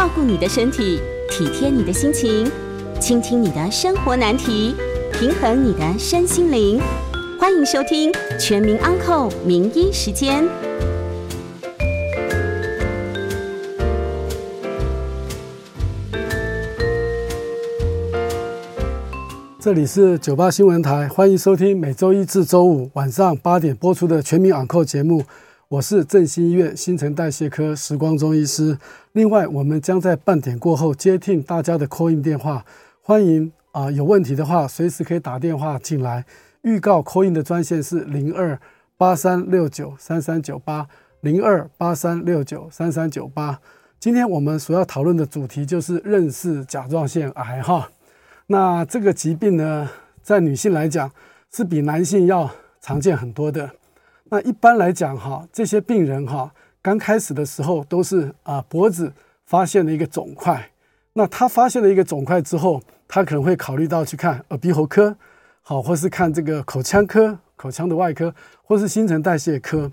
照顾你的身体，体贴你的心情，倾听你的生活难题，平衡你的身心灵。欢迎收听《全民安扣名医时间》。这里是九八新闻台，欢迎收听每周一至周五晚上八点播出的《全民安扣》节目。我是振兴医院新陈代谢科时光中医师。另外，我们将在半点过后接听大家的 call in 电话，欢迎啊、有问题的话随时可以打电话进来。预告 call in 的专线是零二八三六九三三九八零二八三六九三三九八。今天我们所要讨论的主题就是认识甲状腺癌哈。那这个疾病呢，在女性来讲是比男性要常见很多的。那一般来讲，哈，这些病人哈，刚开始的时候都是啊脖子发现了一个肿块。那他发现了一个肿块之后，他可能会考虑到去看耳鼻喉科，好，或是看这个口腔科、口腔的外科，或是新陈代谢科。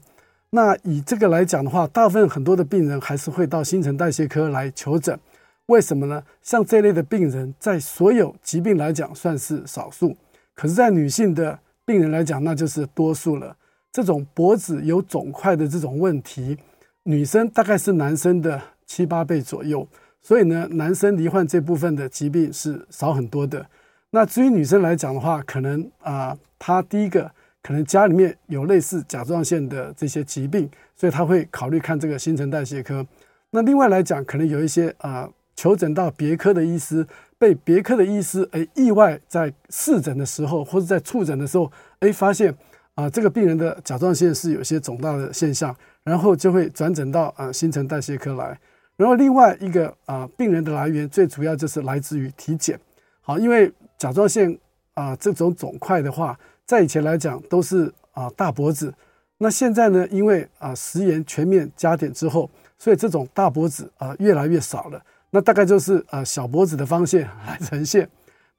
那以这个来讲的话，大部分很多的病人还是会到新陈代谢科来求诊。为什么呢？像这类的病人，在所有疾病来讲算是少数，可是，在女性的病人来讲，那就是多数了。这种脖子有肿块的这种问题，女生大概是男生的七八倍左右，所以呢，男生罹患这部分的疾病是少很多的。那至于女生来讲的话，可能啊、她第一个可能家里面有类似甲状腺的这些疾病，所以她会考虑看这个新陈代谢科。那另外来讲，可能有一些啊、求诊到别科的医师，被别科的医师哎意外在试诊的时候，或者在触诊的时候，哎发现。啊，这个病人的甲状腺是有些肿大的现象，然后就会转诊到啊新陈代谢科来。然后另外一个啊病人的来源最主要就是来自于体检。好，因为甲状腺啊这种肿块的话，在以前来讲都是啊大脖子，那现在呢，因为啊食盐全面加碘之后，所以这种大脖子啊越来越少了。那大概就是啊小脖子的方向来呈现。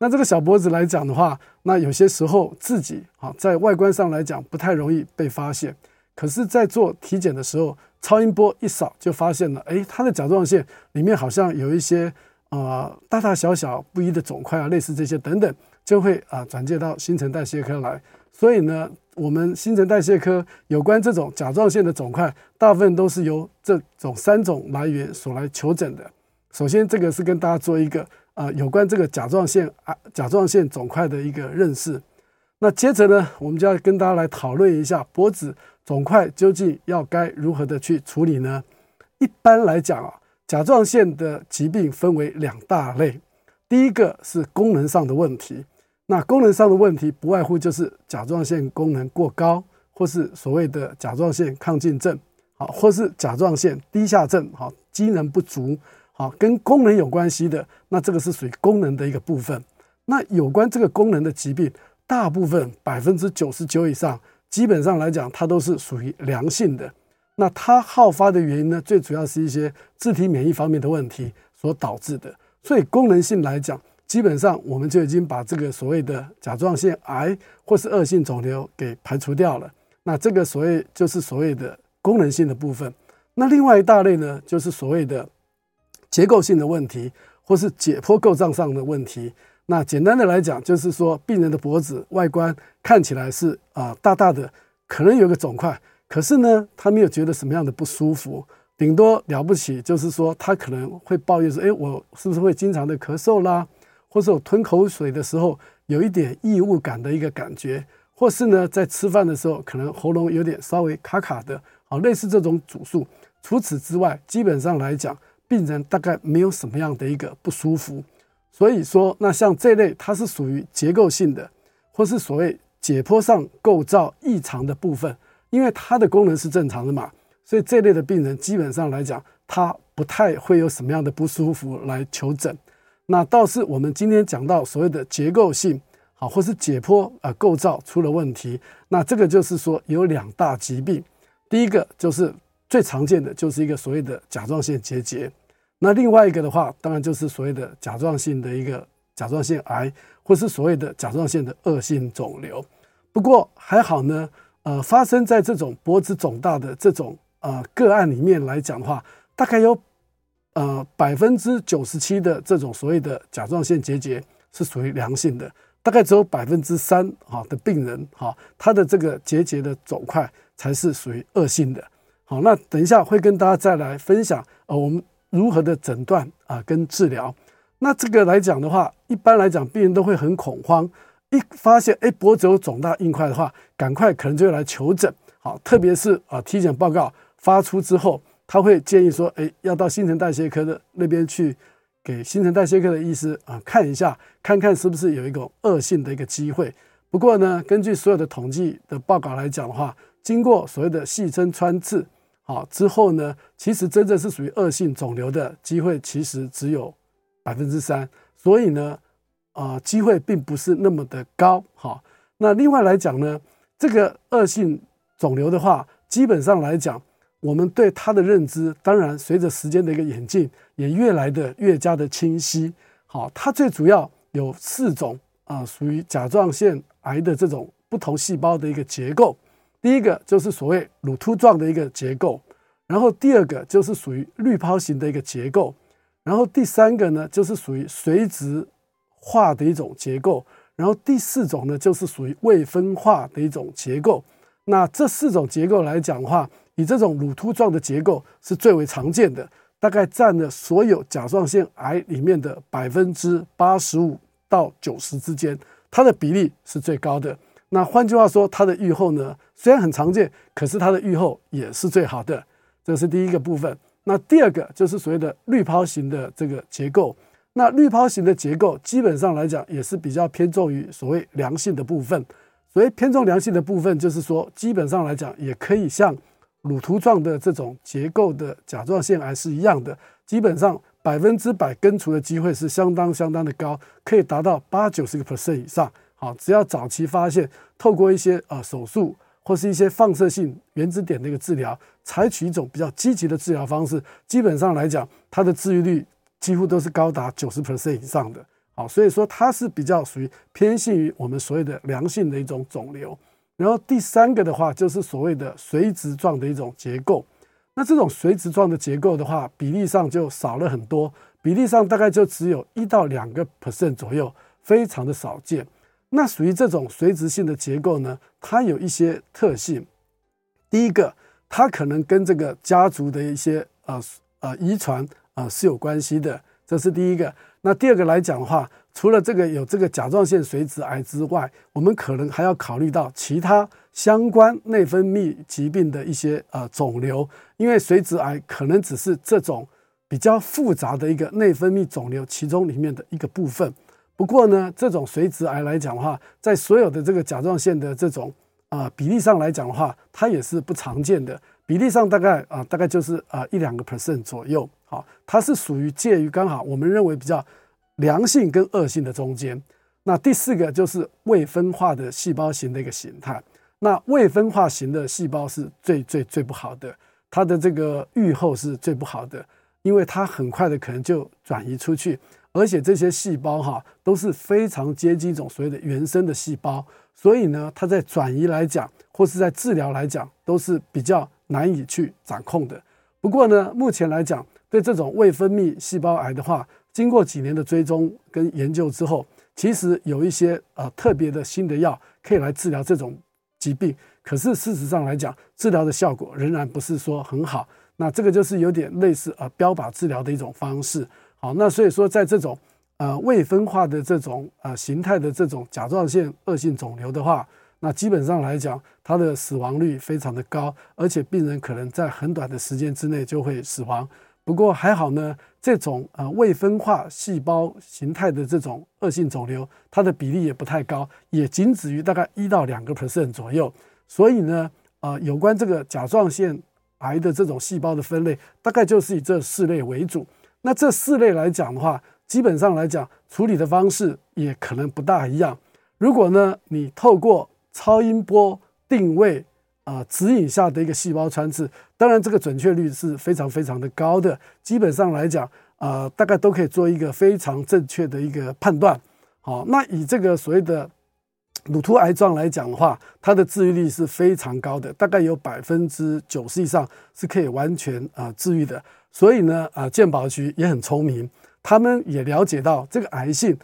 那这个小脖子来讲的话，那有些时候自己啊，在外观上来讲不太容易被发现，可是，在做体检的时候，超音波一扫就发现了，哎，他的甲状腺里面好像有一些啊、呃、大大小小不一的肿块啊，类似这些等等，就会啊转介到新陈代谢科来。所以呢，我们新陈代谢科有关这种甲状腺的肿块，大部分都是由这种三种来源所来求诊的。首先，这个是跟大家做一个。啊，有关这个甲状腺啊，甲状腺肿块的一个认识。那接着呢，我们就要跟大家来讨论一下脖子肿块究竟要该如何的去处理呢？一般来讲啊，甲状腺的疾病分为两大类。第一个是功能上的问题，那功能上的问题不外乎就是甲状腺功能过高，或是所谓的甲状腺亢进症，好，或是甲状腺低下症，好，机能不足。好，跟功能有关系的，那这个是属于功能的一个部分。那有关这个功能的疾病，大部分百分之九十九以上，基本上来讲，它都是属于良性的。那它好发的原因呢，最主要是一些自体免疫方面的问题所导致的。所以功能性来讲，基本上我们就已经把这个所谓的甲状腺癌或是恶性肿瘤给排除掉了。那这个所谓就是所谓的功能性的部分。那另外一大类呢，就是所谓的。结构性的问题，或是解剖构造上的问题。那简单的来讲，就是说病人的脖子外观看起来是啊大大的，可能有个肿块，可是呢，他没有觉得什么样的不舒服，顶多了不起就是说他可能会抱怨说：“哎，我是不是会经常的咳嗽啦？或是我吞口水的时候有一点异物感的一个感觉，或是呢，在吃饭的时候可能喉咙有点稍微卡卡的，啊，类似这种主诉。除此之外，基本上来讲。病人大概没有什么样的一个不舒服，所以说，那像这类它是属于结构性的，或是所谓解剖上构造异常的部分，因为它的功能是正常的嘛，所以这类的病人基本上来讲，他不太会有什么样的不舒服来求诊。那倒是我们今天讲到所谓的结构性，好，或是解剖啊构造出了问题，那这个就是说有两大疾病，第一个就是。最常见的就是一个所谓的甲状腺结节，那另外一个的话，当然就是所谓的甲状腺的一个甲状腺癌，或是所谓的甲状腺的恶性肿瘤。不过还好呢，呃，发生在这种脖子肿大的这种呃个案里面来讲的话，大概有呃百分之九十七的这种所谓的甲状腺结节是属于良性的，大概只有百分之三哈的病人哈，他的这个结节的肿块才是属于恶性的。好，那等一下会跟大家再来分享呃我们如何的诊断啊跟治疗。那这个来讲的话，一般来讲病人都会很恐慌，一发现哎脖子有肿大硬块的话，赶快可能就会来求诊。好，特别是啊体检报告发出之后，他会建议说，哎要到新陈代谢科的那边去，给新陈代谢科的医师啊看一下，看看是不是有一个恶性的一个机会。不过呢，根据所有的统计的报告来讲的话，经过所谓的细针穿刺，好之后呢，其实真正是属于恶性肿瘤的机会，其实只有百分之三。所以呢，啊机会并不是那么的高。好，那另外来讲呢，这个恶性肿瘤的话，基本上来讲，我们对它的认知，当然随着时间的一个演进，也越来的越加的清晰。好，它最主要有四种啊，属于甲状腺癌的这种不同细胞的一个结构。第一个就是所谓乳突状的一个结构，然后第二个就是属于滤泡型的一个结构，然后第三个呢就是属于髓质化的一种结构，然后第四种呢就是属于未分化的一种结构。那这四种结构来讲的话，以这种乳突状的结构是最为常见的，大概占了所有甲状腺癌里面的百分之八十五到九十之间，它的比例是最高的。那换句话说，它的预后呢，虽然很常见，可是它的预后也是最好的。这是第一个部分。那第二个就是所谓的滤泡型的这个结构。那滤泡型的结构基本上来讲也是比较偏重于所谓良性的部分。所以偏重良性的部分，就是说，基本上来讲，也可以像乳突状的这种结构的甲状腺癌是一样的，基本上百分之百根除的机会是相当相当的高，可以达到八九十个 percent 以上。好，只要早期发现，透过一些呃手术或是一些放射性原子点的一个治疗，采取一种比较积极的治疗方式，基本上来讲，它的治愈率几乎都是高达九十 percent 以上的。好，所以说它是比较属于偏性于我们所谓的良性的一种肿瘤。然后第三个的话，就是所谓的髓质状的一种结构。那这种髓质状的结构的话，比例上就少了很多，比例上大概就只有一到两个 percent 左右，非常的少见。那属于这种髓质性的结构呢，它有一些特性。第一个，它可能跟这个家族的一些呃呃遗传啊、呃、是有关系的，这是第一个。那第二个来讲的话，除了这个有这个甲状腺髓质癌之外，我们可能还要考虑到其他相关内分泌疾病的一些呃肿瘤，因为髓质癌可能只是这种比较复杂的一个内分泌肿瘤其中里面的一个部分。不过呢，这种髓质癌来讲的话，在所有的这个甲状腺的这种啊、比例上来讲的话，它也是不常见的，比例上大概啊、大概就是啊、一两个 percent 左右。好，它是属于介于刚好我们认为比较良性跟恶性的中间。那第四个就是未分化的细胞型的一个形态。那未分化型的细胞是最最最不好的，它的这个预后是最不好的，因为它很快的可能就转移出去，而且这些细胞哈都是非常接近一种所谓的原生的细胞，所以呢，它在转移来讲或是在治疗来讲都是比较难以去掌控的。不过呢，目前来讲，对这种未分泌细胞癌的话，经过几年的追踪跟研究之后，其实有一些呃特别的新的药可以来治疗这种疾病。可是事实上来讲，治疗的效果仍然不是说很好。那这个就是有点类似呃标靶治疗的一种方式。好，那所以说在这种呃未分化的这种呃形态的这种甲状腺恶性肿瘤的话，那基本上来讲，它的死亡率非常的高，而且病人可能在很短的时间之内就会死亡。不过还好呢，这种呃未分化细胞形态的这种恶性肿瘤，它的比例也不太高，也仅止于大概一到两个 percent 左右。所以呢，呃，有关这个甲状腺癌的这种细胞的分类，大概就是以这四类为主。那这四类来讲的话，基本上来讲，处理的方式也可能不大一样。如果呢，你透过超音波定位，啊，指引下的一个细胞穿刺，当然这个准确率是非常非常的高的。基本上来讲，呃，大概都可以做一个非常正确的一个判断。好，那以这个所谓的乳突癌状来讲的话，它的治愈率是非常高的，大概有百分之九十以上是可以完全啊治愈的。所以呢，啊健保局也很聪明，他们也了解到这个癌性，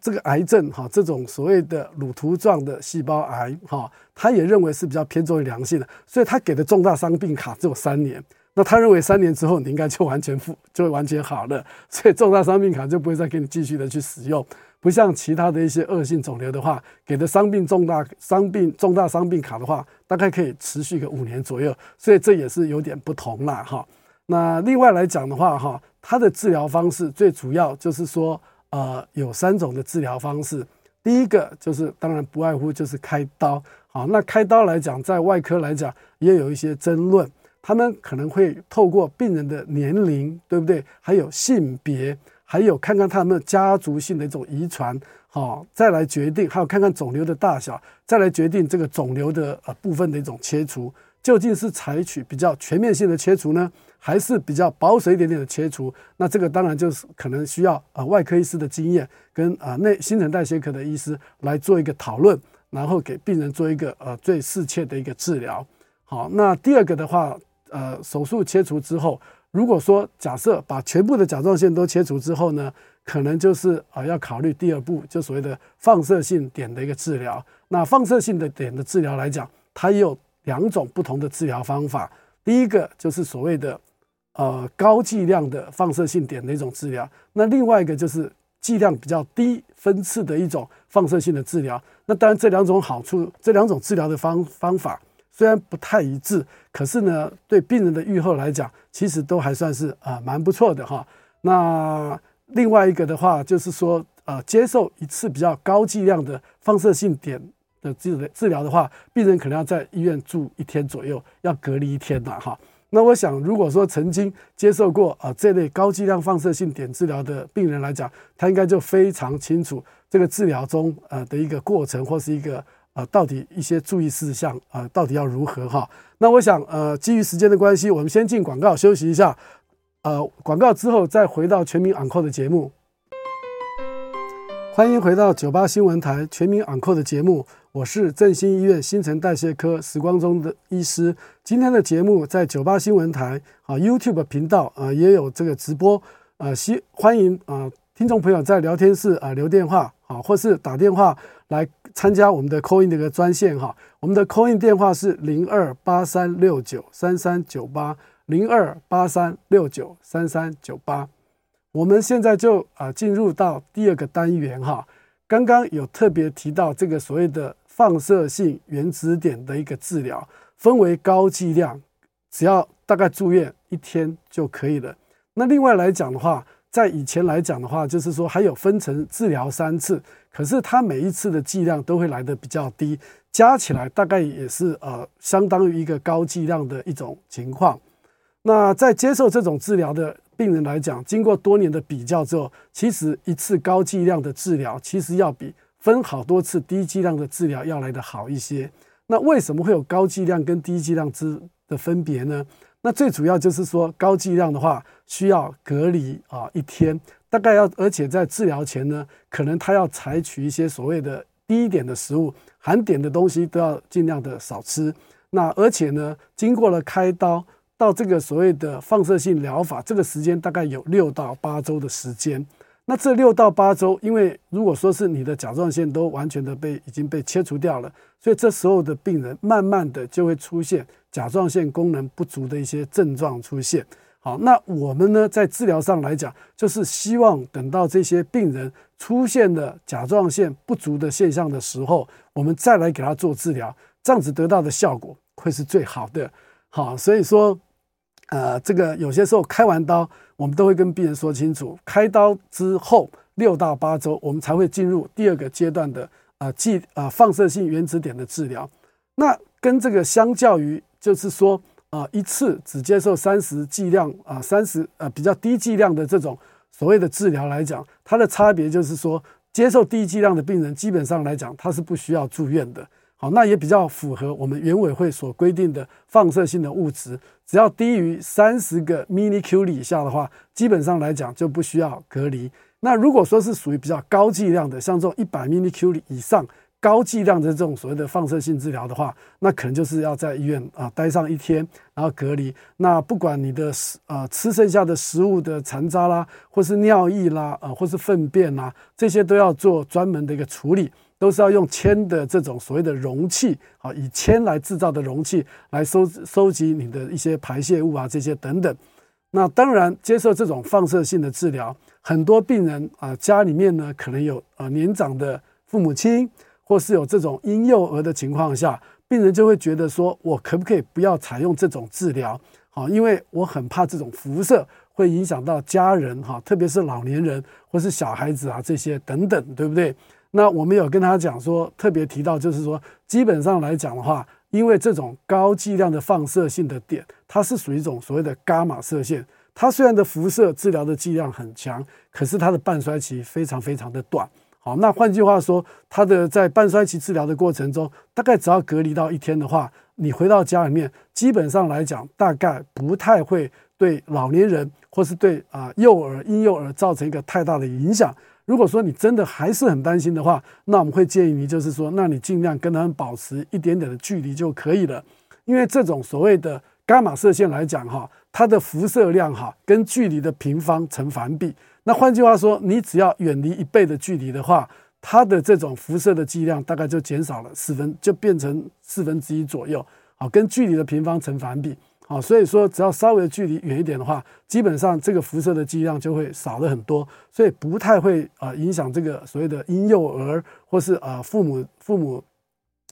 这个癌症哈，这种所谓的乳突状的细胞癌哈，他也认为是比较偏重于良性的，所以他给的重大伤病卡只有三年。那他认为三年之后你应该就完全复，就会完全好了，所以重大伤病卡就不会再给你继续的去使用。不像其他的一些恶性肿瘤的话，给的伤病重大伤病重大伤病卡的话，大概可以持续个五年左右，所以这也是有点不同啦哈。那另外来讲的话哈，它的治疗方式最主要就是说，呃，有三种的治疗方式。第一个就是当然不外乎就是开刀，好，那开刀来讲，在外科来讲也有一些争论。他们可能会透过病人的年龄，对不对？还有性别，还有看看他们家族性的一种遗传，好，再来决定，还有看看肿瘤的大小，再来决定这个肿瘤的呃部分的一种切除，究竟是采取比较全面性的切除呢，还是比较保守一点点的切除？那这个当然就是可能需要呃外科医师的经验跟呃内新陈代谢科的医师来做一个讨论，然后给病人做一个呃最适切的一个治疗。好，那第二个的话。呃，手术切除之后，如果说假设把全部的甲状腺都切除之后呢，可能就是啊、呃、要考虑第二步，就所谓的放射性点的一个治疗。那放射性的点的治疗来讲，它也有两种不同的治疗方法。第一个就是所谓的呃高剂量的放射性点的一种治疗，那另外一个就是剂量比较低分次的一种放射性的治疗。那当然这两种好处，这两种治疗的方方法。虽然不太一致，可是呢，对病人的预后来讲，其实都还算是啊蛮不错的哈。那另外一个的话，就是说，呃，接受一次比较高剂量的放射性点的治治疗的话，病人可能要在医院住一天左右，要隔离一天了哈。那我想，如果说曾经接受过啊这类高剂量放射性碘治疗的病人来讲，他应该就非常清楚这个治疗中呃的一个过程或是一个。啊，到底一些注意事项啊，到底要如何哈？那我想，呃，基于时间的关系，我们先进广告休息一下，呃，广告之后再回到全民昂扣的节目。欢迎回到九八新闻台全民昂扣的节目，我是振兴医院新陈代谢科时光中的医师。今天的节目在九八新闻台啊 YouTube 频道啊也有这个直播，呃，希欢迎啊听众朋友在聊天室啊留电话啊，或是打电话。来参加我们的 call in 的一个专线哈，我们的 call in 电话是零二八三六九三三九八零二八三六九三三九八。我们现在就啊进入到第二个单元哈，刚刚有特别提到这个所谓的放射性原子点的一个治疗，分为高剂量，只要大概住院一天就可以了。那另外来讲的话，在以前来讲的话，就是说还有分成治疗三次，可是它每一次的剂量都会来的比较低，加起来大概也是呃相当于一个高剂量的一种情况。那在接受这种治疗的病人来讲，经过多年的比较之后，其实一次高剂量的治疗其实要比分好多次低剂量的治疗要来得好一些。那为什么会有高剂量跟低剂量之的分别呢？那最主要就是说，高剂量的话需要隔离啊一天，大概要，而且在治疗前呢，可能他要采取一些所谓的低碘的食物，含碘的东西都要尽量的少吃。那而且呢，经过了开刀到这个所谓的放射性疗法，这个时间大概有六到八周的时间。那这六到八周，因为如果说是你的甲状腺都完全的被已经被切除掉了，所以这时候的病人慢慢的就会出现甲状腺功能不足的一些症状出现。好，那我们呢在治疗上来讲，就是希望等到这些病人出现了甲状腺不足的现象的时候，我们再来给他做治疗，这样子得到的效果会是最好的。好，所以说。呃，这个有些时候开完刀，我们都会跟病人说清楚，开刀之后六到八周，我们才会进入第二个阶段的呃剂呃放射性原子点的治疗。那跟这个相较于，就是说呃一次只接受三十剂量啊三十呃比较低剂量的这种所谓的治疗来讲，它的差别就是说，接受低剂量的病人基本上来讲，他是不需要住院的。好，那也比较符合我们原委会所规定的放射性的物质，只要低于三十个 millicurie 以下的话，基本上来讲就不需要隔离。那如果说是属于比较高剂量的，像这种一百 millicurie 以上高剂量的这种所谓的放射性治疗的话，那可能就是要在医院啊待上一天，然后隔离。那不管你的食啊吃剩下的食物的残渣啦，或是尿液啦，啊或是粪便啦，这些都要做专门的一个处理，都是要用铅的这种所谓的容器啊，以铅来制造的容器来收收集你的一些排泄物啊这些等等。那当然接受这种放射性的治疗，很多病人啊家里面呢可能有啊年长的父母亲。或是有这种婴幼儿的情况下，病人就会觉得说，我可不可以不要采用这种治疗？好，因为我很怕这种辐射会影响到家人哈，特别是老年人或是小孩子啊这些等等，对不对？那我们有跟他讲说，特别提到就是说，基本上来讲的话，因为这种高剂量的放射性的点，它是属于一种所谓的伽马射线，它虽然的辐射治疗的剂量很强，可是它的半衰期非常非常的短。好，那换句话说，它的在半衰期治疗的过程中，大概只要隔离到一天的话，你回到家里面，基本上来讲，大概不太会对老年人或是对啊幼儿、婴幼儿造成一个太大的影响。如果说你真的还是很担心的话，那我们会建议你，就是说，那你尽量跟他们保持一点点的距离就可以了，因为这种所谓的伽马射线来讲，哈，它的辐射量哈跟距离的平方成反比。那换句话说，你只要远离一倍的距离的话，它的这种辐射的剂量大概就减少了四分，就变成四分之一左右。好，跟距离的平方成反比。啊，所以说只要稍微距离远一点的话，基本上这个辐射的剂量就会少了很多，所以不太会啊影响这个所谓的婴幼儿或是啊父母父母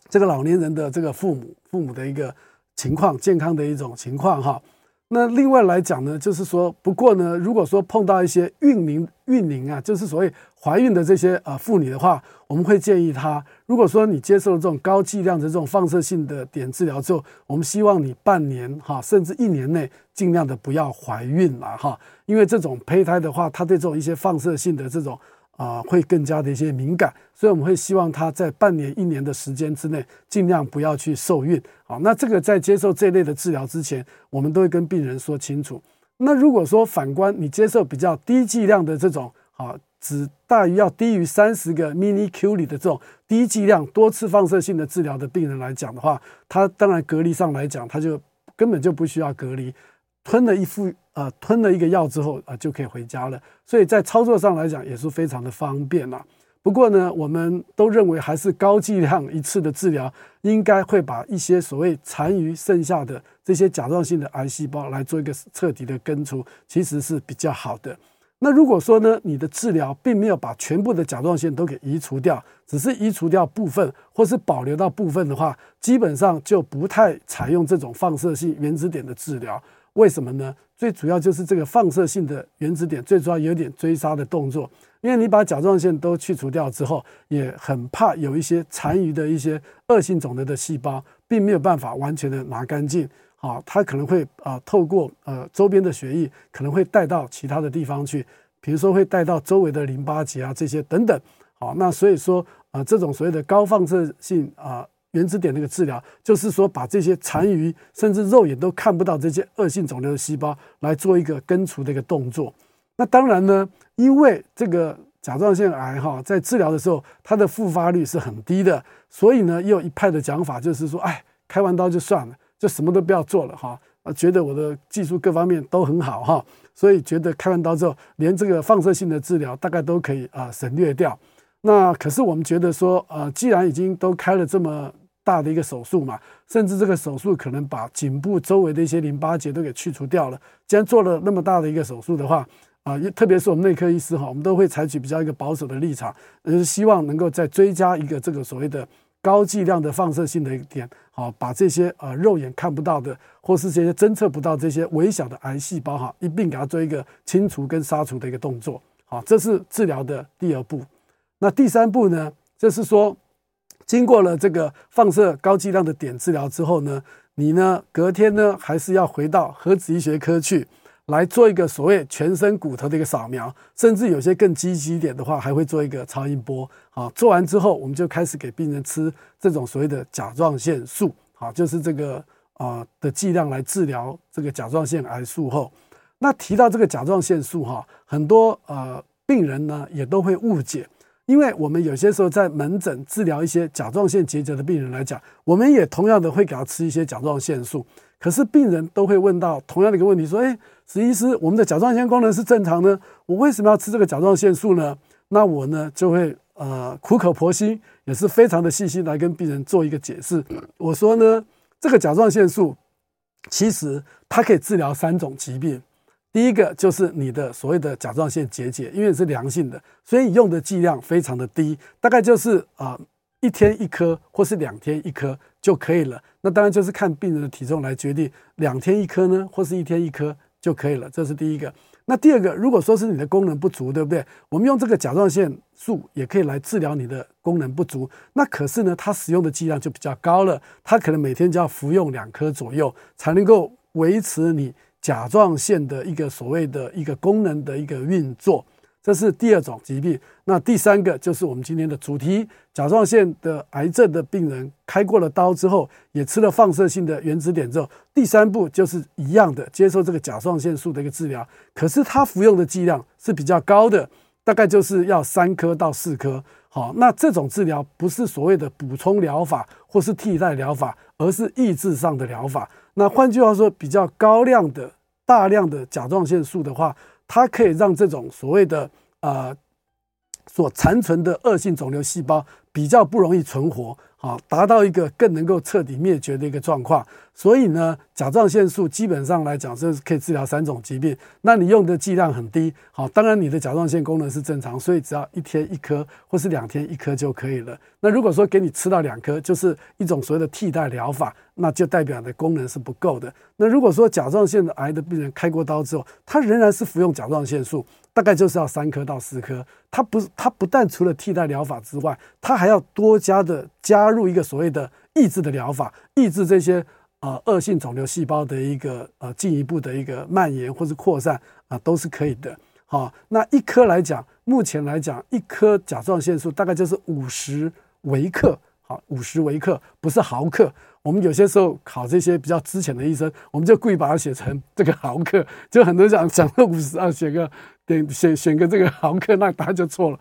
这个老年人的这个父母父母的一个情况健康的一种情况哈。那另外来讲呢，就是说，不过呢，如果说碰到一些孕龄、孕龄啊，就是所谓怀孕的这些呃妇女的话，我们会建议她，如果说你接受了这种高剂量的这种放射性的碘治疗之后，我们希望你半年哈，甚至一年内尽量的不要怀孕了哈，因为这种胚胎的话，它对这种一些放射性的这种。啊，会更加的一些敏感，所以我们会希望她在半年、一年的时间之内，尽量不要去受孕。好，那这个在接受这类的治疗之前，我们都会跟病人说清楚。那如果说反观你接受比较低剂量的这种，啊，只大于要低于三十个 mini Q 里的这种低剂量多次放射性的治疗的病人来讲的话，他当然隔离上来讲，他就根本就不需要隔离。吞了一副呃，吞了一个药之后啊，就可以回家了。所以在操作上来讲也是非常的方便啦。不过呢，我们都认为还是高剂量一次的治疗，应该会把一些所谓残余剩下的这些甲状腺的癌细胞来做一个彻底的根除，其实是比较好的。那如果说呢，你的治疗并没有把全部的甲状腺都给移除掉，只是移除掉部分，或是保留到部分的话，基本上就不太采用这种放射性原子点的治疗。为什么呢？最主要就是这个放射性的原子点，最主要有点追杀的动作。因为你把甲状腺都去除掉之后，也很怕有一些残余的一些恶性肿瘤的细胞，并没有办法完全的拿干净。好，它可能会啊透过呃周边的血液，可能会带到其他的地方去，比如说会带到周围的淋巴结啊这些等等。好，那所以说啊这种所谓的高放射性啊。原子点那个治疗，就是说把这些残余，甚至肉眼都看不到这些恶性肿瘤的细胞来做一个根除的一个动作。那当然呢，因为这个甲状腺癌哈，在治疗的时候，它的复发率是很低的，所以呢，也有一派的讲法就是说，哎，开完刀就算了，就什么都不要做了哈。啊，觉得我的技术各方面都很好哈，所以觉得开完刀之后，连这个放射性的治疗大概都可以啊省略掉。那可是我们觉得说，呃，既然已经都开了这么大的一个手术嘛，甚至这个手术可能把颈部周围的一些淋巴结都给去除掉了。既然做了那么大的一个手术的话，啊，特别是我们内科医师哈，我们都会采取比较一个保守的立场，就是希望能够再追加一个这个所谓的高剂量的放射性的一个点，好，把这些呃肉眼看不到的，或是这些侦测不到这些微小的癌细胞哈，一并给它做一个清除跟杀除的一个动作。好，这是治疗的第二步。那第三步呢，就是说，经过了这个放射高剂量的点治疗之后呢，你呢隔天呢还是要回到核子医学科去来做一个所谓全身骨头的一个扫描，甚至有些更积极一点的话，还会做一个超音波。啊，做完之后，我们就开始给病人吃这种所谓的甲状腺素，啊，就是这个啊的剂量来治疗这个甲状腺癌术后。那提到这个甲状腺素哈，很多呃病人呢也都会误解。因为我们有些时候在门诊治疗一些甲状腺结节的病人来讲，我们也同样的会给他吃一些甲状腺素。可是病人都会问到同样的一个问题，说：“诶，史医师，我们的甲状腺功能是正常的，我为什么要吃这个甲状腺素呢？”那我呢就会呃苦口婆心，也是非常的细心来跟病人做一个解释。我说呢，这个甲状腺素其实它可以治疗三种疾病。第一个就是你的所谓的甲状腺结节，因为是良性的，所以你用的剂量非常的低，大概就是啊、一天一颗或是两天一颗就可以了。那当然就是看病人的体重来决定，两天一颗呢，或是一天一颗就可以了。这是第一个。那第二个，如果说是你的功能不足，对不对？我们用这个甲状腺素也可以来治疗你的功能不足。那可是呢，它使用的剂量就比较高了，它可能每天就要服用两颗左右，才能够维持你。甲状腺的一个所谓的一个功能的一个运作，这是第二种疾病。那第三个就是我们今天的主题：甲状腺的癌症的病人开过了刀之后，也吃了放射性的原子点之后，第三步就是一样的接受这个甲状腺素的一个治疗。可是他服用的剂量是比较高的，大概就是要三颗到四颗。好，那这种治疗不是所谓的补充疗法或是替代疗法，而是抑制上的疗法。那换句话说，比较高量的、大量的甲状腺素的话，它可以让这种所谓的呃所残存的恶性肿瘤细胞比较不容易存活。啊，达到一个更能够彻底灭绝的一个状况。所以呢，甲状腺素基本上来讲，这是可以治疗三种疾病。那你用的剂量很低，好，当然你的甲状腺功能是正常，所以只要一天一颗或是两天一颗就可以了。那如果说给你吃到两颗，就是一种所谓的替代疗法，那就代表你的功能是不够的。那如果说甲状腺的癌的病人开过刀之后，他仍然是服用甲状腺素，大概就是要三颗到四颗。他不，他不但除了替代疗法之外，他还要多加的加入一个所谓的抑制的疗法，抑制这些。啊，恶性肿瘤细胞的一个呃进一步的一个蔓延或是扩散啊，都是可以的。好，那一颗来讲，目前来讲，一颗甲状腺素大概就是五十微克。好，五十微克不是毫克。我们有些时候考这些比较资浅的医生，我们就故意把它写成这个毫克，就很多人讲讲了五十啊，写个点写选个这个毫克，那答案就错了。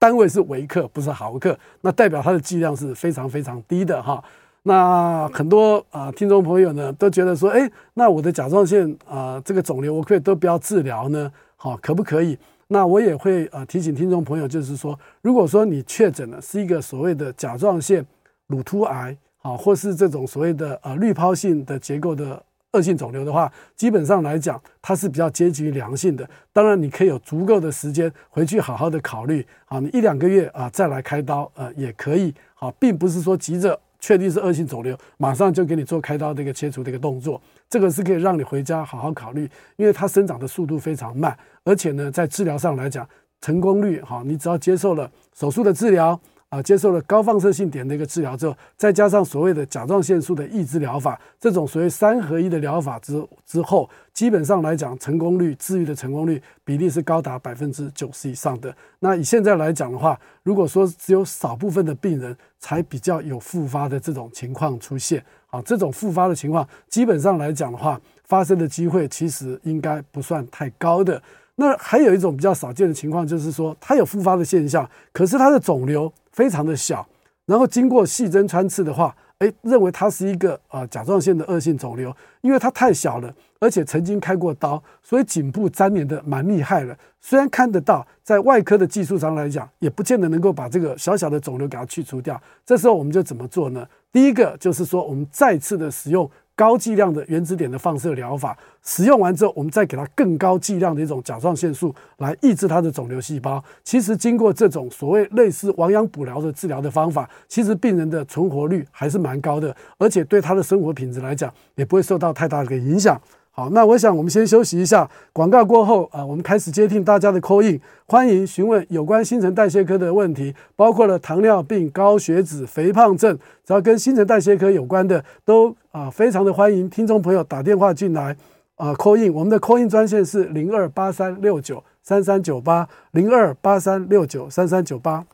单位是微克，不是毫克，那代表它的剂量是非常非常低的哈。那很多啊，听众朋友呢都觉得说，哎，那我的甲状腺啊，这个肿瘤我可以都不要治疗呢？好，可不可以？那我也会啊提醒听众朋友，就是说，如果说你确诊了是一个所谓的甲状腺乳突癌，好，或是这种所谓的啊滤泡性的结构的恶性肿瘤的话，基本上来讲，它是比较接近于良性的。当然，你可以有足够的时间回去好好的考虑，好，你一两个月啊再来开刀，呃，也可以，好，并不是说急着。确定是恶性肿瘤，马上就给你做开刀的一个切除的一个动作，这个是可以让你回家好好考虑，因为它生长的速度非常慢，而且呢，在治疗上来讲，成功率哈，你只要接受了手术的治疗。啊，接受了高放射性点的一个治疗之后，再加上所谓的甲状腺素的抑制疗法，这种所谓三合一的疗法之之后，基本上来讲，成功率治愈的成功率比例是高达百分之九十以上的。那以现在来讲的话，如果说只有少部分的病人才比较有复发的这种情况出现，啊，这种复发的情况基本上来讲的话，发生的机会其实应该不算太高的。那还有一种比较少见的情况，就是说它有复发的现象，可是它的肿瘤。非常的小，然后经过细针穿刺的话，哎，认为它是一个呃甲状腺的恶性肿瘤，因为它太小了，而且曾经开过刀，所以颈部粘连的蛮厉害了。虽然看得到，在外科的技术上来讲，也不见得能够把这个小小的肿瘤给它去除掉。这时候我们就怎么做呢？第一个就是说，我们再次的使用。高剂量的原子点的放射疗法使用完之后，我们再给它更高剂量的一种甲状腺素来抑制它的肿瘤细胞。其实经过这种所谓类似亡羊补牢的治疗的方法，其实病人的存活率还是蛮高的，而且对他的生活品质来讲也不会受到太大的影响。好，那我想我们先休息一下，广告过后啊，我们开始接听大家的 call in，欢迎询问有关新陈代谢科的问题，包括了糖尿病、高血脂、肥胖症，只要跟新陈代谢科有关的，都啊非常的欢迎听众朋友打电话进来啊 call in，我们的 call in 专线是零二八三六九三三九八零二八三六九三三九八，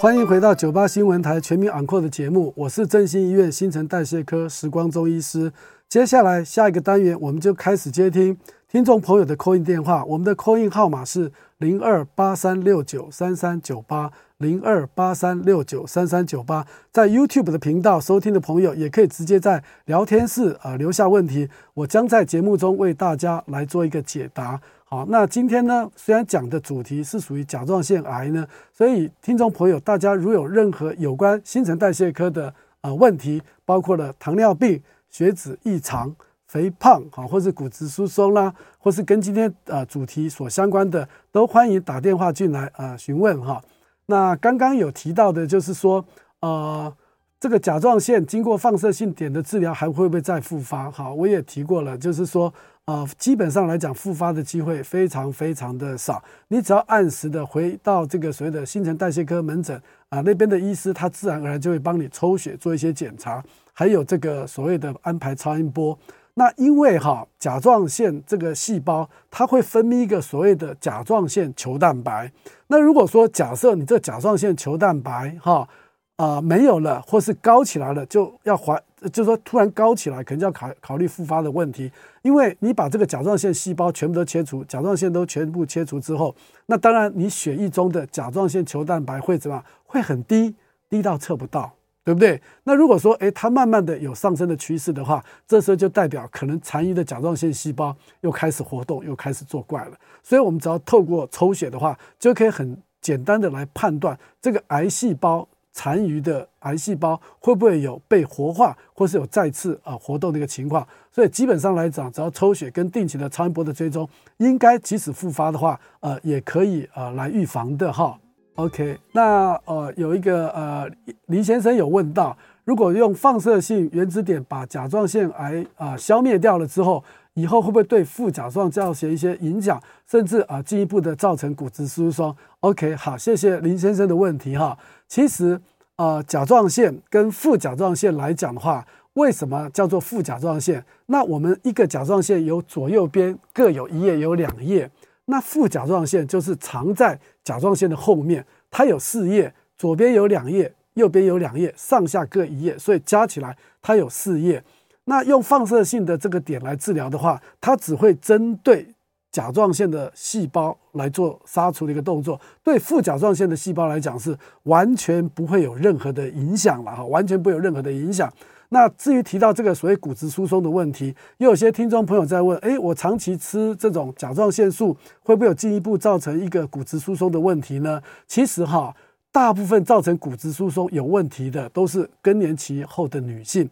欢迎回到九八新闻台全民昂扣的节目，我是振兴医院新陈代谢科时光中医师。接下来下一个单元，我们就开始接听听众朋友的 call in 电话，我们的 call in 号码是零二八三六九三三九八零二八三六九三三九八。在 YouTube 的频道收听的朋友，也可以直接在聊天室啊、留下问题，我将在节目中为大家来做一个解答。好，那今天呢，虽然讲的主题是属于甲状腺癌呢，所以听众朋友，大家如有任何有关新陈代谢科的啊、问题，包括了糖尿病、血脂异常。肥胖啊，或是骨质疏松啦，或是跟今天呃主题所相关的，都欢迎打电话进来啊询问哈。那刚刚有提到的，就是说呃这个甲状腺经过放射性碘的治疗，还会不会再复发？哈，我也提过了，就是说呃基本上来讲，复发的机会非常非常的少。你只要按时的回到这个所谓的新陈代谢科门诊啊那边的医师，他自然而然就会帮你抽血做一些检查，还有这个所谓的安排超音波。那因为哈甲状腺这个细胞，它会分泌一个所谓的甲状腺球蛋白。那如果说假设你这甲状腺球蛋白哈啊、没有了，或是高起来了，就要怀，就是说突然高起来，可能就要考考虑复发的问题。因为你把这个甲状腺细胞全部都切除，甲状腺都全部切除之后，那当然你血液中的甲状腺球蛋白会怎么样？会很低，低到测不到。对不对？那如果说，诶，它慢慢的有上升的趋势的话，这时候就代表可能残余的甲状腺细胞又开始活动，又开始作怪了。所以，我们只要透过抽血的话，就可以很简单的来判断这个癌细胞残余的癌细胞会不会有被活化，或是有再次啊活动的一个情况。所以，基本上来讲，只要抽血跟定期的超音波的追踪，应该即使复发的话，呃，也可以呃来预防的哈。OK，那呃有一个呃林先生有问到，如果用放射性原子点把甲状腺癌啊、消灭掉了之后，以后会不会对副甲状腺造成一些影响，甚至啊、进一步的造成骨质疏松？OK，好，谢谢林先生的问题哈。其实呃甲状腺跟副甲状腺来讲的话，为什么叫做副甲状腺？那我们一个甲状腺有左右边各有一页，有两页。那副甲状腺就是藏在甲状腺的后面，它有四叶，左边有两叶，右边有两叶，上下各一叶，所以加起来它有四叶。那用放射性的这个点来治疗的话，它只会针对甲状腺的细胞来做杀除的一个动作，对副甲状腺的细胞来讲是完全不会有任何的影响了哈，完全不会有任何的影响。那至于提到这个所谓骨质疏松的问题，又有些听众朋友在问：诶，我长期吃这种甲状腺素，会不会有进一步造成一个骨质疏松的问题呢？其实哈，大部分造成骨质疏松有问题的，都是更年期后的女性。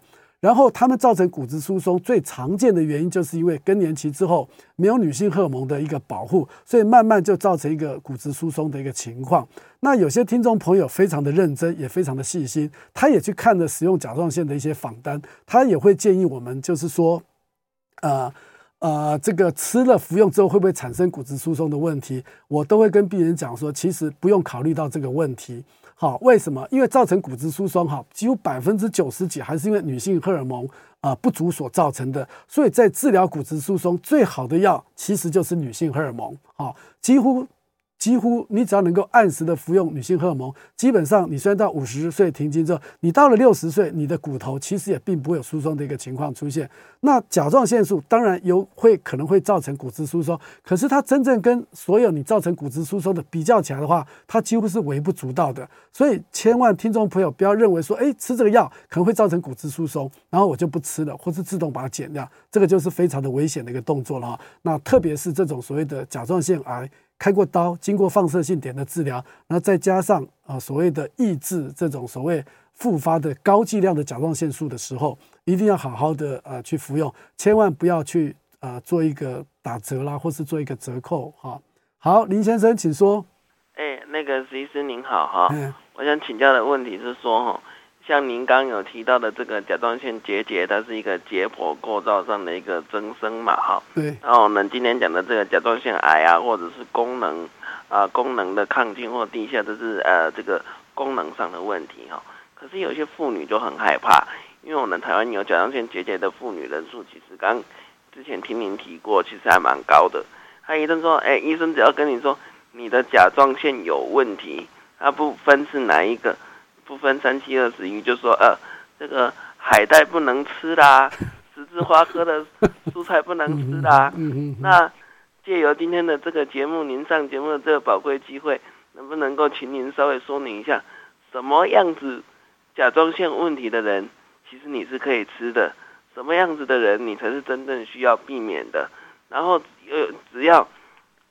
然后他们造成骨质疏松最常见的原因，就是因为更年期之后没有女性荷尔蒙的一个保护，所以慢慢就造成一个骨质疏松的一个情况。那有些听众朋友非常的认真，也非常的细心，他也去看了使用甲状腺的一些访单，他也会建议我们，就是说，呃呃，这个吃了服用之后会不会产生骨质疏松的问题？我都会跟病人讲说，其实不用考虑到这个问题。好，为什么？因为造成骨质疏松，哈，几乎百分之九十几还是因为女性荷尔蒙啊不足所造成的。所以在治疗骨质疏松最好的药，其实就是女性荷尔蒙，好，几乎。几乎你只要能够按时的服用女性荷尔蒙，基本上你虽然到五十岁停经之后，你到了六十岁，你的骨头其实也并不会有疏松的一个情况出现。那甲状腺素当然有会可能会造成骨质疏松，可是它真正跟所有你造成骨质疏松的比较起来的话，它几乎是微不足道的。所以千万听众朋友不要认为说，哎，吃这个药可能会造成骨质疏松，然后我就不吃了，或是自动把它减掉，这个就是非常的危险的一个动作了哈。那特别是这种所谓的甲状腺癌。开过刀，经过放射性碘的治疗，然后再加上啊所谓的抑制这种所谓复发的高剂量的甲状腺素的时候，一定要好好的呃去服用，千万不要去啊做一个打折啦，或是做一个折扣哈。好，林先生，请说。哎，那个石医师您好哈，我想请教的问题是说哈。像您刚刚有提到的这个甲状腺结节，它是一个解剖构造上的一个增生嘛，哈。对。然后我们今天讲的这个甲状腺癌啊，或者是功能啊、呃、功能的亢进或低下，都是呃这个功能上的问题哈。可是有些妇女就很害怕，因为我们台湾有甲状腺结节的妇女人数，其实刚之前听您提过，其实还蛮高的。他医生说，哎，医生只要跟你说你的甲状腺有问题，它不分是哪一个。不分三七二十一，就说呃，这个海带不能吃啦，十字花科的蔬菜不能吃啦。那借由今天的这个节目，您上节目的这个宝贵机会，能不能够请您稍微说明一下，什么样子甲状腺问题的人，其实你是可以吃的？什么样子的人，你才是真正需要避免的？然后有只要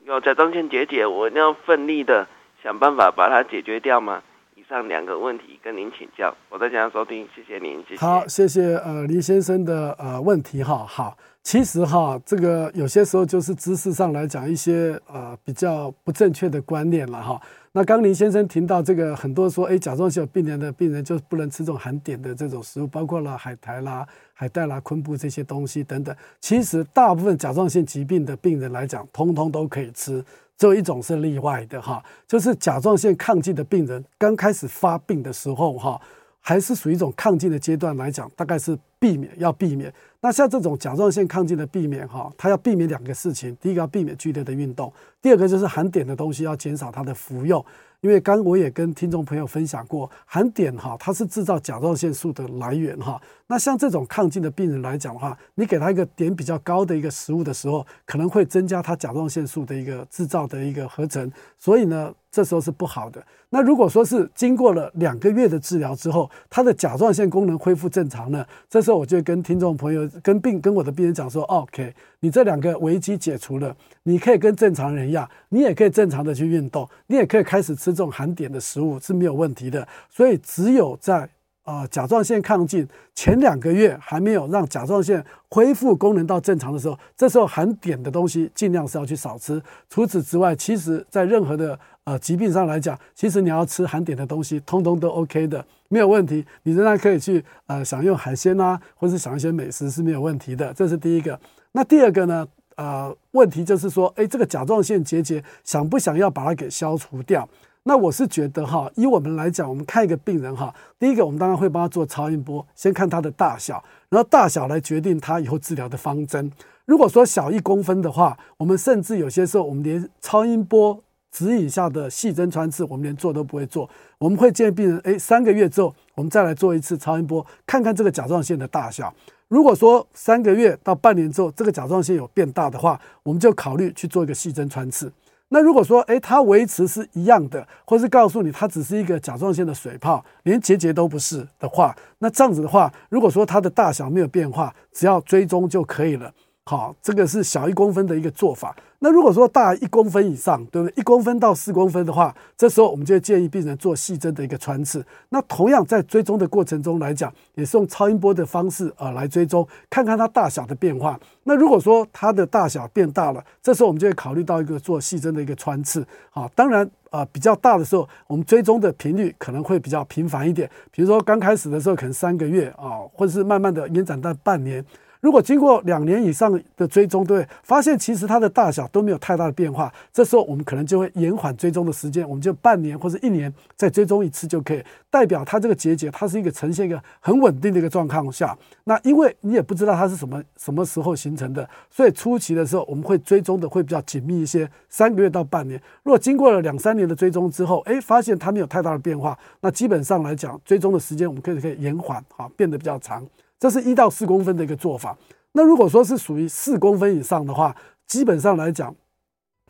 有甲状腺结节，我一定要奋力的想办法把它解决掉吗？上两个问题跟您请教，我在家收听，谢谢您，好，谢谢呃林先生的呃问题哈，好。其实哈，这个有些时候就是知识上来讲一些呃比较不正确的观念了哈。那刚林先生提到这个，很多说哎甲状腺有病人的病人就不能吃这种含碘的这种食物，包括了海苔啦、海带啦、昆布这些东西等等。其实大部分甲状腺疾病的病人来讲，通通都可以吃，只有一种是例外的哈，就是甲状腺亢进的病人刚开始发病的时候哈。还是属于一种亢进的阶段来讲，大概是避免要避免。那像这种甲状腺亢进的避免哈，它要避免两个事情：第一个要避免剧烈的运动，第二个就是含碘的东西要减少它的服用。因为刚我也跟听众朋友分享过，含碘哈，它是制造甲状腺素的来源哈。那像这种抗进的病人来讲的话，你给他一个碘比较高的一个食物的时候，可能会增加他甲状腺素的一个制造的一个合成，所以呢，这时候是不好的。那如果说是经过了两个月的治疗之后，他的甲状腺功能恢复正常了，这时候我就跟听众朋友、跟病、跟我的病人讲说：“OK，你这两个危机解除了，你可以跟正常人一样，你也可以正常的去运动，你也可以开始吃这种含碘的食物是没有问题的。所以只有在。”啊、甲状腺亢进前两个月还没有让甲状腺恢复功能到正常的时候，这时候含碘的东西尽量是要去少吃。除此之外，其实在任何的呃疾病上来讲，其实你要吃含碘的东西，通通都 OK 的，没有问题。你仍然可以去呃享用海鲜啊，或是享一些美食是没有问题的。这是第一个。那第二个呢？呃，问题就是说，诶，这个甲状腺结节想不想要把它给消除掉？那我是觉得哈，以我们来讲，我们看一个病人哈，第一个我们当然会帮他做超音波，先看他的大小，然后大小来决定他以后治疗的方针。如果说小一公分的话，我们甚至有些时候我们连超音波指引下的细针穿刺，我们连做都不会做。我们会建议病人，诶，三个月之后我们再来做一次超音波，看看这个甲状腺的大小。如果说三个月到半年之后这个甲状腺有变大的话，我们就考虑去做一个细针穿刺。那如果说，诶，它维持是一样的，或是告诉你它只是一个甲状腺的水泡，连结节都不是的话，那这样子的话，如果说它的大小没有变化，只要追踪就可以了。好，这个是小一公分的一个做法。那如果说大一公分以上，对不对？一公分到四公分的话，这时候我们就建议病人做细针的一个穿刺。那同样在追踪的过程中来讲，也是用超音波的方式啊来追踪，看看它大小的变化。那如果说它的大小变大了，这时候我们就会考虑到一个做细针的一个穿刺。好，当然啊比较大的时候，我们追踪的频率可能会比较频繁一点。比如说刚开始的时候可能三个月啊，或者是慢慢的延展到半年。如果经过两年以上的追踪，对，发现其实它的大小都没有太大的变化，这时候我们可能就会延缓追踪的时间，我们就半年或者一年再追踪一次就可以，代表它这个结节它是一个呈现一个很稳定的一个状况下。那因为你也不知道它是什么什么时候形成的，所以初期的时候我们会追踪的会比较紧密一些，三个月到半年。如果经过了两三年的追踪之后，诶，发现它没有太大的变化，那基本上来讲，追踪的时间我们可以可以延缓，哈，变得比较长。这是一到四公分的一个做法。那如果说是属于四公分以上的话，基本上来讲，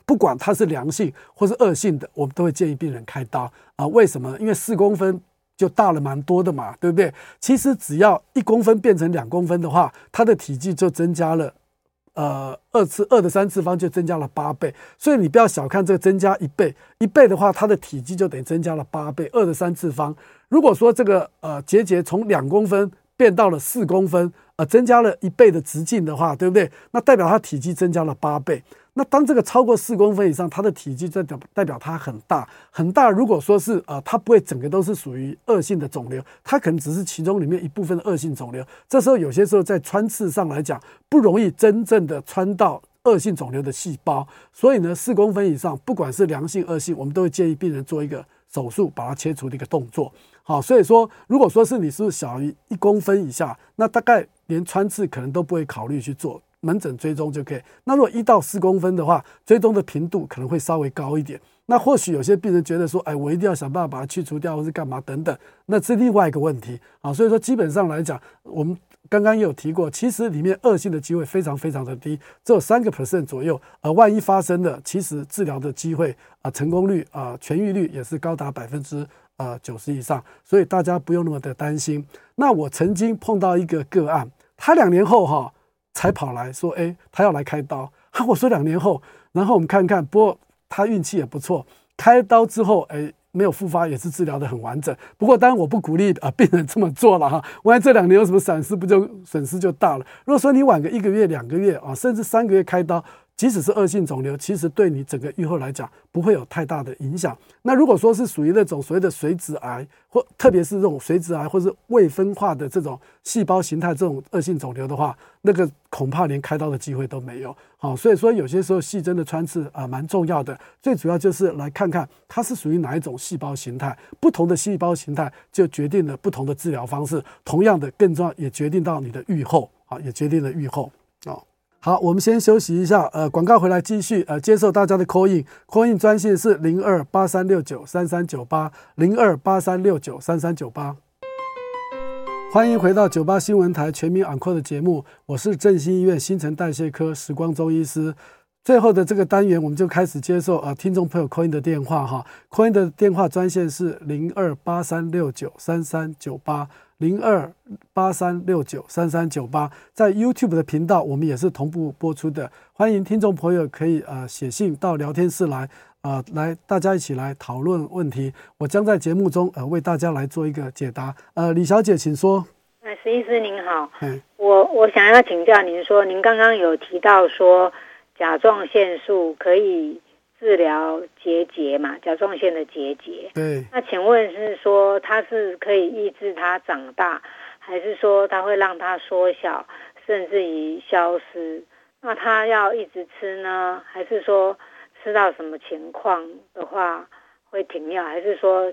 不管它是良性或是恶性的，我们都会建议病人开刀啊。为什么？因为四公分就大了蛮多的嘛，对不对？其实只要一公分变成两公分的话，它的体积就增加了，呃，二次二的三次方就增加了八倍。所以你不要小看这个增加一倍，一倍的话，它的体积就等于增加了八倍，二的三次方。如果说这个呃结节从两公分，变到了四公分，呃，增加了一倍的直径的话，对不对？那代表它体积增加了八倍。那当这个超过四公分以上，它的体积代表代表它很大很大。如果说是呃，它不会整个都是属于恶性的肿瘤，它可能只是其中里面一部分的恶性肿瘤。这时候有些时候在穿刺上来讲，不容易真正的穿到恶性肿瘤的细胞。所以呢，四公分以上，不管是良性恶性，我们都会建议病人做一个手术把它切除的一个动作。好，所以说，如果说是你是小于一公分以下，那大概连穿刺可能都不会考虑去做，门诊追踪就可以。那如果一到四公分的话，追踪的频度可能会稍微高一点。那或许有些病人觉得说，哎，我一定要想办法把它去除掉，或是干嘛等等，那是另外一个问题。啊，所以说基本上来讲，我们刚刚也有提过，其实里面恶性的机会非常非常的低，只有三个 percent 左右。而万一发生了，其实治疗的机会啊，成功率啊，痊愈率也是高达百分之呃九十以上，所以大家不用那么的担心。那我曾经碰到一个个案，他两年后哈才跑来说，哎，他要来开刀。哈，我说两年后，然后我们看看，不过他运气也不错，开刀之后，哎。没有复发也是治疗的很完整，不过当然我不鼓励啊病人这么做了哈，万一这两年有什么闪失，不就损失就大了。如果说你晚个一个月、两个月啊，甚至三个月开刀。即使是恶性肿瘤，其实对你整个预后来讲不会有太大的影响。那如果说是属于那种所谓的髓质癌，或特别是这种髓质癌，或是未分化的这种细胞形态这种恶性肿瘤的话，那个恐怕连开刀的机会都没有。好，所以说有些时候细针的穿刺啊蛮重要的，最主要就是来看看它是属于哪一种细胞形态，不同的细胞形态就决定了不同的治疗方式。同样的，更重要也决定到你的预后啊，也决定了预后。好，我们先休息一下。呃，广告回来继续。呃，接受大家的 call in，call in 专线是零二八三六九三三九八零二八三六九三三九八。欢迎回到九八新闻台全民昂 n 的节目，我是振兴医院新陈代谢科时光中医师。最后的这个单元，我们就开始接受呃听众朋友 call in 的电话哈。call in 的电话专线是零二八三六九三三九八。零二八三六九三三九八，在 YouTube 的频道，我们也是同步播出的。欢迎听众朋友可以呃写信到聊天室来，呃来大家一起来讨论问题。我将在节目中呃为大家来做一个解答。呃，李小姐，请说。哎，石医师您好。嗯，我我想要请教您说，您刚刚有提到说甲状腺素可以。治疗结节嘛，甲状腺的结节。对。那请问是说它是可以抑制它长大，还是说它会让它缩小，甚至于消失？那它要一直吃呢，还是说吃到什么情况的话会停药，还是说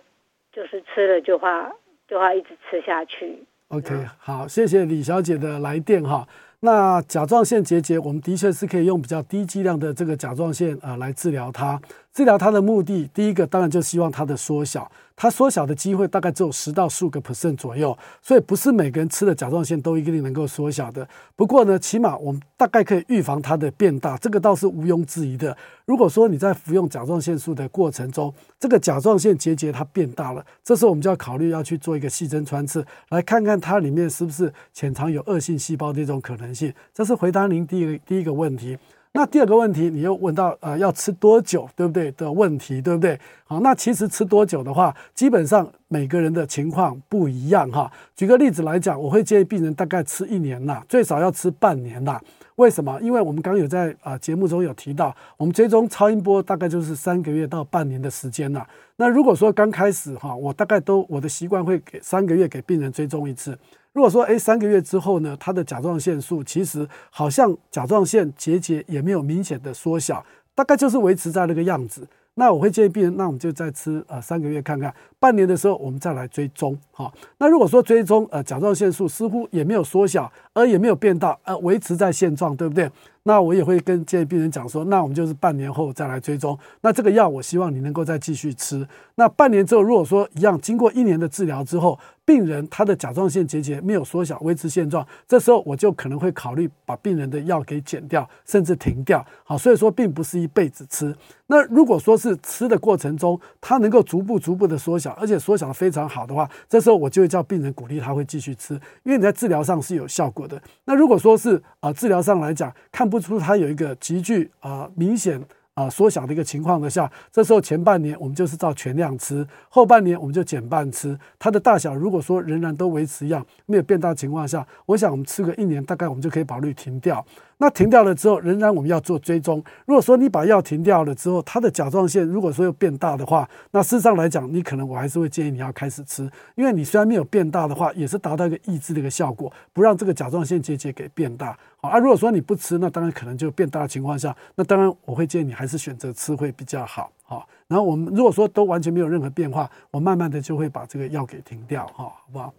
就是吃了就话就话一直吃下去？OK，好，谢谢李小姐的来电哈。那甲状腺结节，我们的确是可以用比较低剂量的这个甲状腺啊来治疗它。治疗它的目的，第一个当然就希望它的缩小，它缩小的机会大概只有十到十五个 percent 左右，所以不是每个人吃的甲状腺都一定能够缩小的。不过呢，起码我们大概可以预防它的变大，这个倒是毋庸置疑的。如果说你在服用甲状腺素的过程中，这个甲状腺结节它变大了，这时候我们就要考虑要去做一个细针穿刺，来看看它里面是不是潜藏有恶性细胞的一种可能性。这是回答您第一个第一个问题。那第二个问题，你又问到呃要吃多久，对不对的问题，对不对？好，那其实吃多久的话，基本上每个人的情况不一样哈。举个例子来讲，我会建议病人大概吃一年啦，最少要吃半年啦。为什么？因为我们刚有在啊、节目中有提到，我们追踪超音波大概就是三个月到半年的时间啦。那如果说刚开始哈，我大概都我的习惯会给三个月给病人追踪一次。如果说诶三个月之后呢，他的甲状腺素其实好像甲状腺结节也没有明显的缩小，大概就是维持在那个样子。那我会建议病人，那我们就再吃呃三个月看看，半年的时候我们再来追踪哈。那如果说追踪呃甲状腺素似乎也没有缩小，而也没有变大，呃维持在现状，对不对？那我也会跟建议病人讲说，那我们就是半年后再来追踪。那这个药我希望你能够再继续吃。那半年之后，如果说一样，经过一年的治疗之后，病人他的甲状腺结节没有缩小，维持现状，这时候我就可能会考虑把病人的药给减掉，甚至停掉。好，所以说并不是一辈子吃。那如果说是吃的过程中，它能够逐步逐步的缩小，而且缩小的非常好的话，这时候我就会叫病人鼓励他会继续吃，因为你在治疗上是有效果的。那如果说是啊、治疗上来讲看。不出它有一个极具啊明显啊缩小的一个情况的下，这时候前半年我们就是照全量吃，后半年我们就减半吃。它的大小如果说仍然都维持一样，没有变大的情况下，我想我们吃个一年，大概我们就可以考虑停掉。那停掉了之后，仍然我们要做追踪。如果说你把药停掉了之后，它的甲状腺如果说又变大的话，那事实上来讲，你可能我还是会建议你要开始吃，因为你虽然没有变大的话，也是达到一个抑制的一个效果，不让这个甲状腺结节给变大。好，啊，如果说你不吃，那当然可能就变大的情况下，那当然我会建议你还是选择吃会比较好。好，然后我们如果说都完全没有任何变化，我慢慢的就会把这个药给停掉，哈，好不好？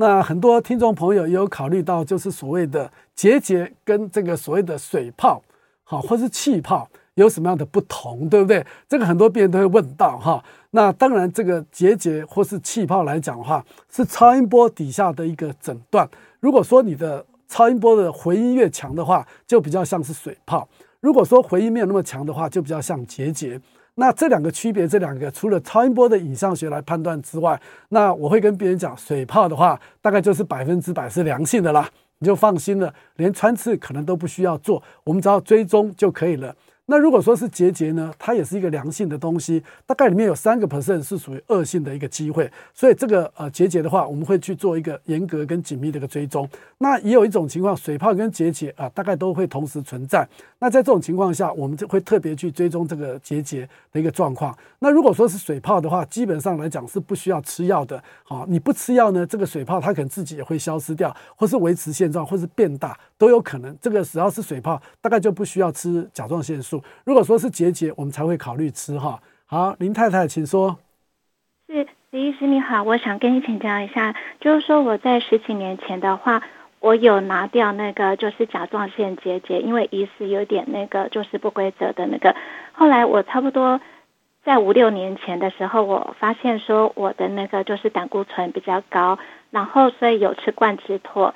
那很多听众朋友也有考虑到，就是所谓的结节跟这个所谓的水泡，好，或是气泡有什么样的不同，对不对？这个很多病人都会问到哈。那当然，这个结节或是气泡来讲的话，是超音波底下的一个诊断。如果说你的超音波的回音越强的话，就比较像是水泡；如果说回音没有那么强的话，就比较像结节。那这两个区别，这两个除了超音波的影像学来判断之外，那我会跟别人讲，水泡的话，大概就是百分之百是良性的啦，你就放心了，连穿刺可能都不需要做，我们只要追踪就可以了。那如果说是结节呢，它也是一个良性的东西，大概里面有三个 percent 是属于恶性的一个机会，所以这个呃结节的话，我们会去做一个严格跟紧密的一个追踪。那也有一种情况，水泡跟结节啊，大概都会同时存在。那在这种情况下，我们就会特别去追踪这个结节的一个状况。那如果说是水泡的话，基本上来讲是不需要吃药的。好，你不吃药呢，这个水泡它可能自己也会消失掉，或是维持现状，或是变大都有可能。这个只要是水泡，大概就不需要吃甲状腺素。如果说是结节，我们才会考虑吃哈。好，林太太，请说。是李医师你好，我想跟你请教一下，就是说我在十几年前的话，我有拿掉那个就是甲状腺结节，因为疑似有点那个就是不规则的那个。后来我差不多在五六年前的时候，我发现说我的那个就是胆固醇比较高，然后所以有吃冠状妥。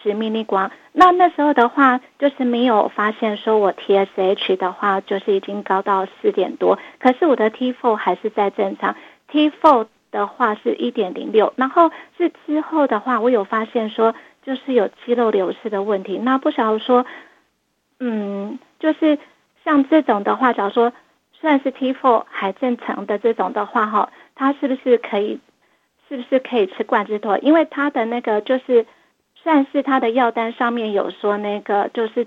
十 mg 光，那那时候的话，就是没有发现说我 TSH 的话就是已经高到四点多，可是我的 T4 还是在正常，T4 的话是一点零六，然后是之后的话，我有发现说就是有肌肉流失的问题，那不晓得说，嗯，就是像这种的话，假如说算是 T4 还正常的这种的话，哈，它是不是可以，是不是可以吃冠状妥？因为它的那个就是。但是他的药单上面有说，那个就是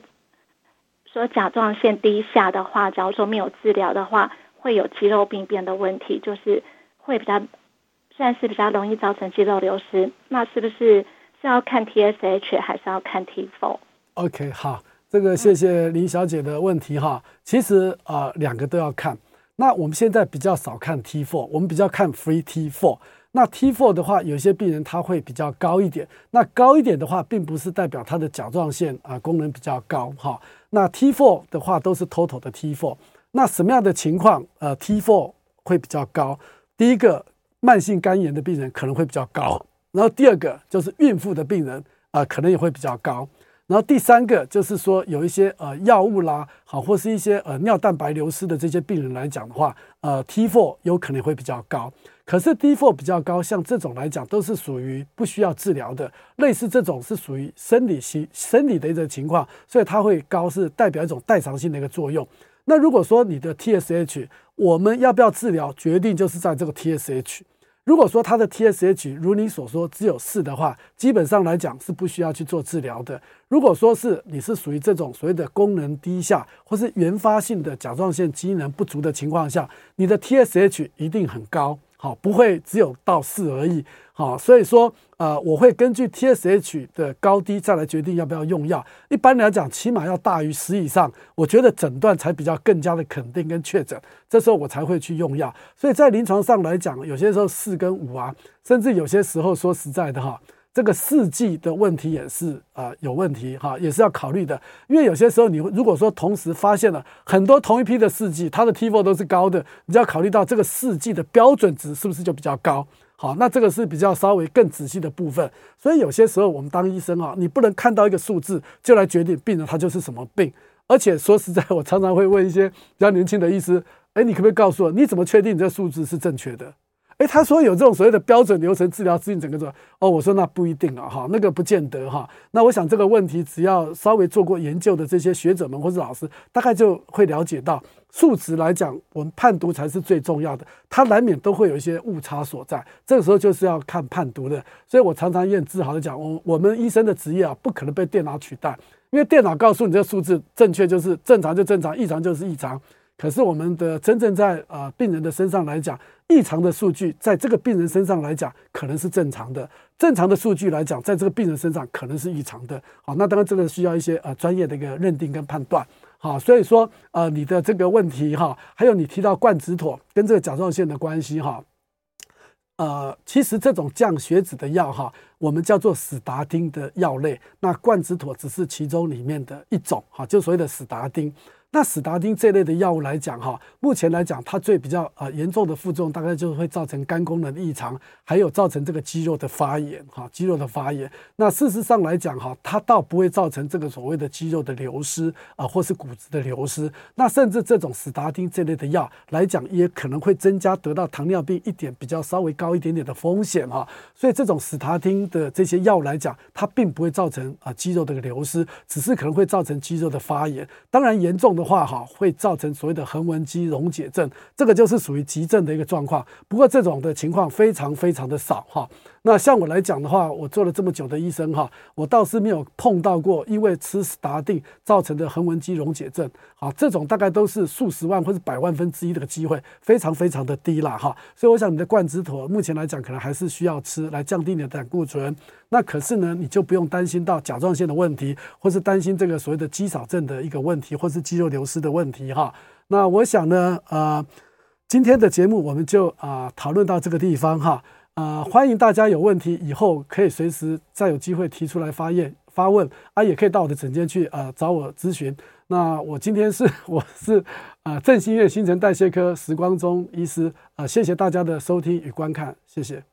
说甲状腺低下的话，假如说没有治疗的话，会有肌肉病变的问题，就是会比较算是比较容易造成肌肉流失。那是不是是要看 TSH 还是要看 T4？OK，好，这个谢谢林小姐的问题哈。其实啊，呃，两个都要看。那我们现在比较少看 T4，我们比较看 Free T4。那 T4 的话，有些病人他会比较高一点。那高一点的话，并不是代表他的甲状腺啊功能比较高哈。那 T4 的话都是 total 的 T4。那什么样的情况呃 T4 会比较高？第一个，慢性肝炎的病人可能会比较高。然后第二个就是孕妇的病人啊，可能也会比较高。然后第三个就是说有一些呃药物啦，好或是一些呃尿蛋白流失的这些病人来讲的话，呃 T4 有可能会比较高。可是 T4 比较高，像这种来讲都是属于不需要治疗的，类似这种是属于生理性生理的一个情况，所以它会高是代表一种代偿性的一个作用。那如果说你的 TSH，我们要不要治疗，决定就是在这个 TSH。如果说它的 TSH 如你所说只有四的话，基本上来讲是不需要去做治疗的。如果说是你是属于这种所谓的功能低下或是原发性的甲状腺机能不足的情况下，你的 TSH 一定很高。好，不会只有到四而已。好，所以说，呃，我会根据 TSH 的高低再来决定要不要用药。一般来讲，起码要大于十以上，我觉得诊断才比较更加的肯定跟确诊。这时候我才会去用药。所以在临床上来讲，有些时候四跟五啊，甚至有些时候说实在的哈。这个试剂的问题也是啊、有问题哈，也是要考虑的。因为有些时候你如果说同时发现了很多同一批的试剂，它的 T4 都是高的，你就要考虑到这个试剂的标准值是不是就比较高。好，那这个是比较稍微更仔细的部分。所以有些时候我们当医生啊，你不能看到一个数字就来决定病人他就是什么病。而且说实在，我常常会问一些比较年轻的医师，哎，你可不可以告诉我，你怎么确定你这个数字是正确的？诶，他说有这种所谓的标准流程治疗，指引整个做哦，我说那不一定啊，哈，那个不见得哈。那我想这个问题，只要稍微做过研究的这些学者们或者老师，大概就会了解到，数值来讲，我们判读才是最重要的，它难免都会有一些误差所在。这个时候就是要看判读的，所以我常常也很自豪的讲，我我们医生的职业啊，不可能被电脑取代，因为电脑告诉你这个数字正确就是正常就正常，异常就是异常。可是我们的真正在呃病人的身上来讲，异常的数据在这个病人身上来讲可能是正常的，正常的数据来讲在这个病人身上可能是异常的。好，那当然这个需要一些呃专业的一个认定跟判断。好，所以说呃你的这个问题哈，还有你提到冠状妥跟这个甲状腺的关系哈，呃其实这种降血脂的药哈，我们叫做史达丁的药类，那冠状妥只是其中里面的一种哈，就所谓的史达丁。那史达丁这类的药物来讲哈，目前来讲它最比较啊严重的副作用大概就是会造成肝功能异常，还有造成这个肌肉的发炎哈，肌肉的发炎。那事实上来讲哈，它倒不会造成这个所谓的肌肉的流失啊，或是骨质的流失。那甚至这种史达丁这类的药来讲，也可能会增加得到糖尿病一点比较稍微高一点点的风险哈。所以这种史达丁的这些药来讲，它并不会造成啊肌肉的流失，只是可能会造成肌肉的发炎。当然严重的的话哈，会造成所谓的横纹肌溶解症，这个就是属于急症的一个状况。不过这种的情况非常非常的少哈。那像我来讲的话，我做了这么久的医生哈，我倒是没有碰到过因为吃史达定造成的横纹肌溶解症。啊，这种大概都是数十万或者百万分之一的机会，非常非常的低了哈。所以我想你的冠姿妥目前来讲，可能还是需要吃来降低你的胆固醇。那可是呢，你就不用担心到甲状腺的问题，或是担心这个所谓的肌少症的一个问题，或是肌肉流失的问题哈。那我想呢，呃，今天的节目我们就啊讨论到这个地方哈。啊、呃，欢迎大家有问题以后可以随时再有机会提出来发言发问啊，也可以到我的诊间去啊、呃、找我咨询。那我今天是 我是啊、呃、正心医院新陈代谢科时光中医师啊、谢谢大家的收听与观看，谢谢。